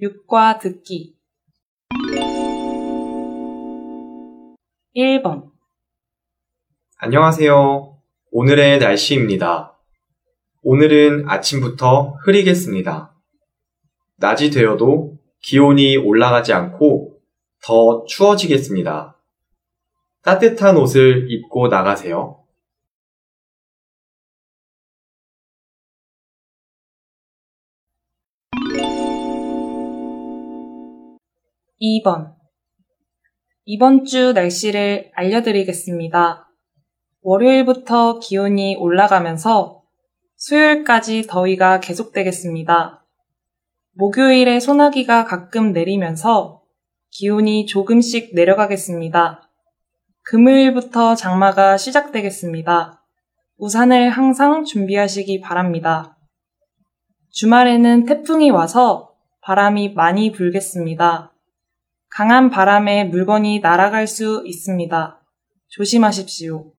육과 듣기 1번 안녕하세요. 오늘의 날씨입니다. 오늘은 아침부터 흐리겠습니다. 낮이 되어도 기온이 올라가지 않고 더 추워지겠습니다. 따뜻한 옷을 입고 나가세요. 2번 이번 주 날씨를 알려드리겠습니다. 월요일부터 기온이 올라가면서 수요일까지 더위가 계속되겠습니다. 목요일에 소나기가 가끔 내리면서 기온이 조금씩 내려가겠습니다. 금요일부터 장마가 시작되겠습니다. 우산을 항상 준비하시기 바랍니다. 주말에는 태풍이 와서 바람이 많이 불겠습니다. 강한 바람에 물건이 날아갈 수 있습니다. 조심하십시오.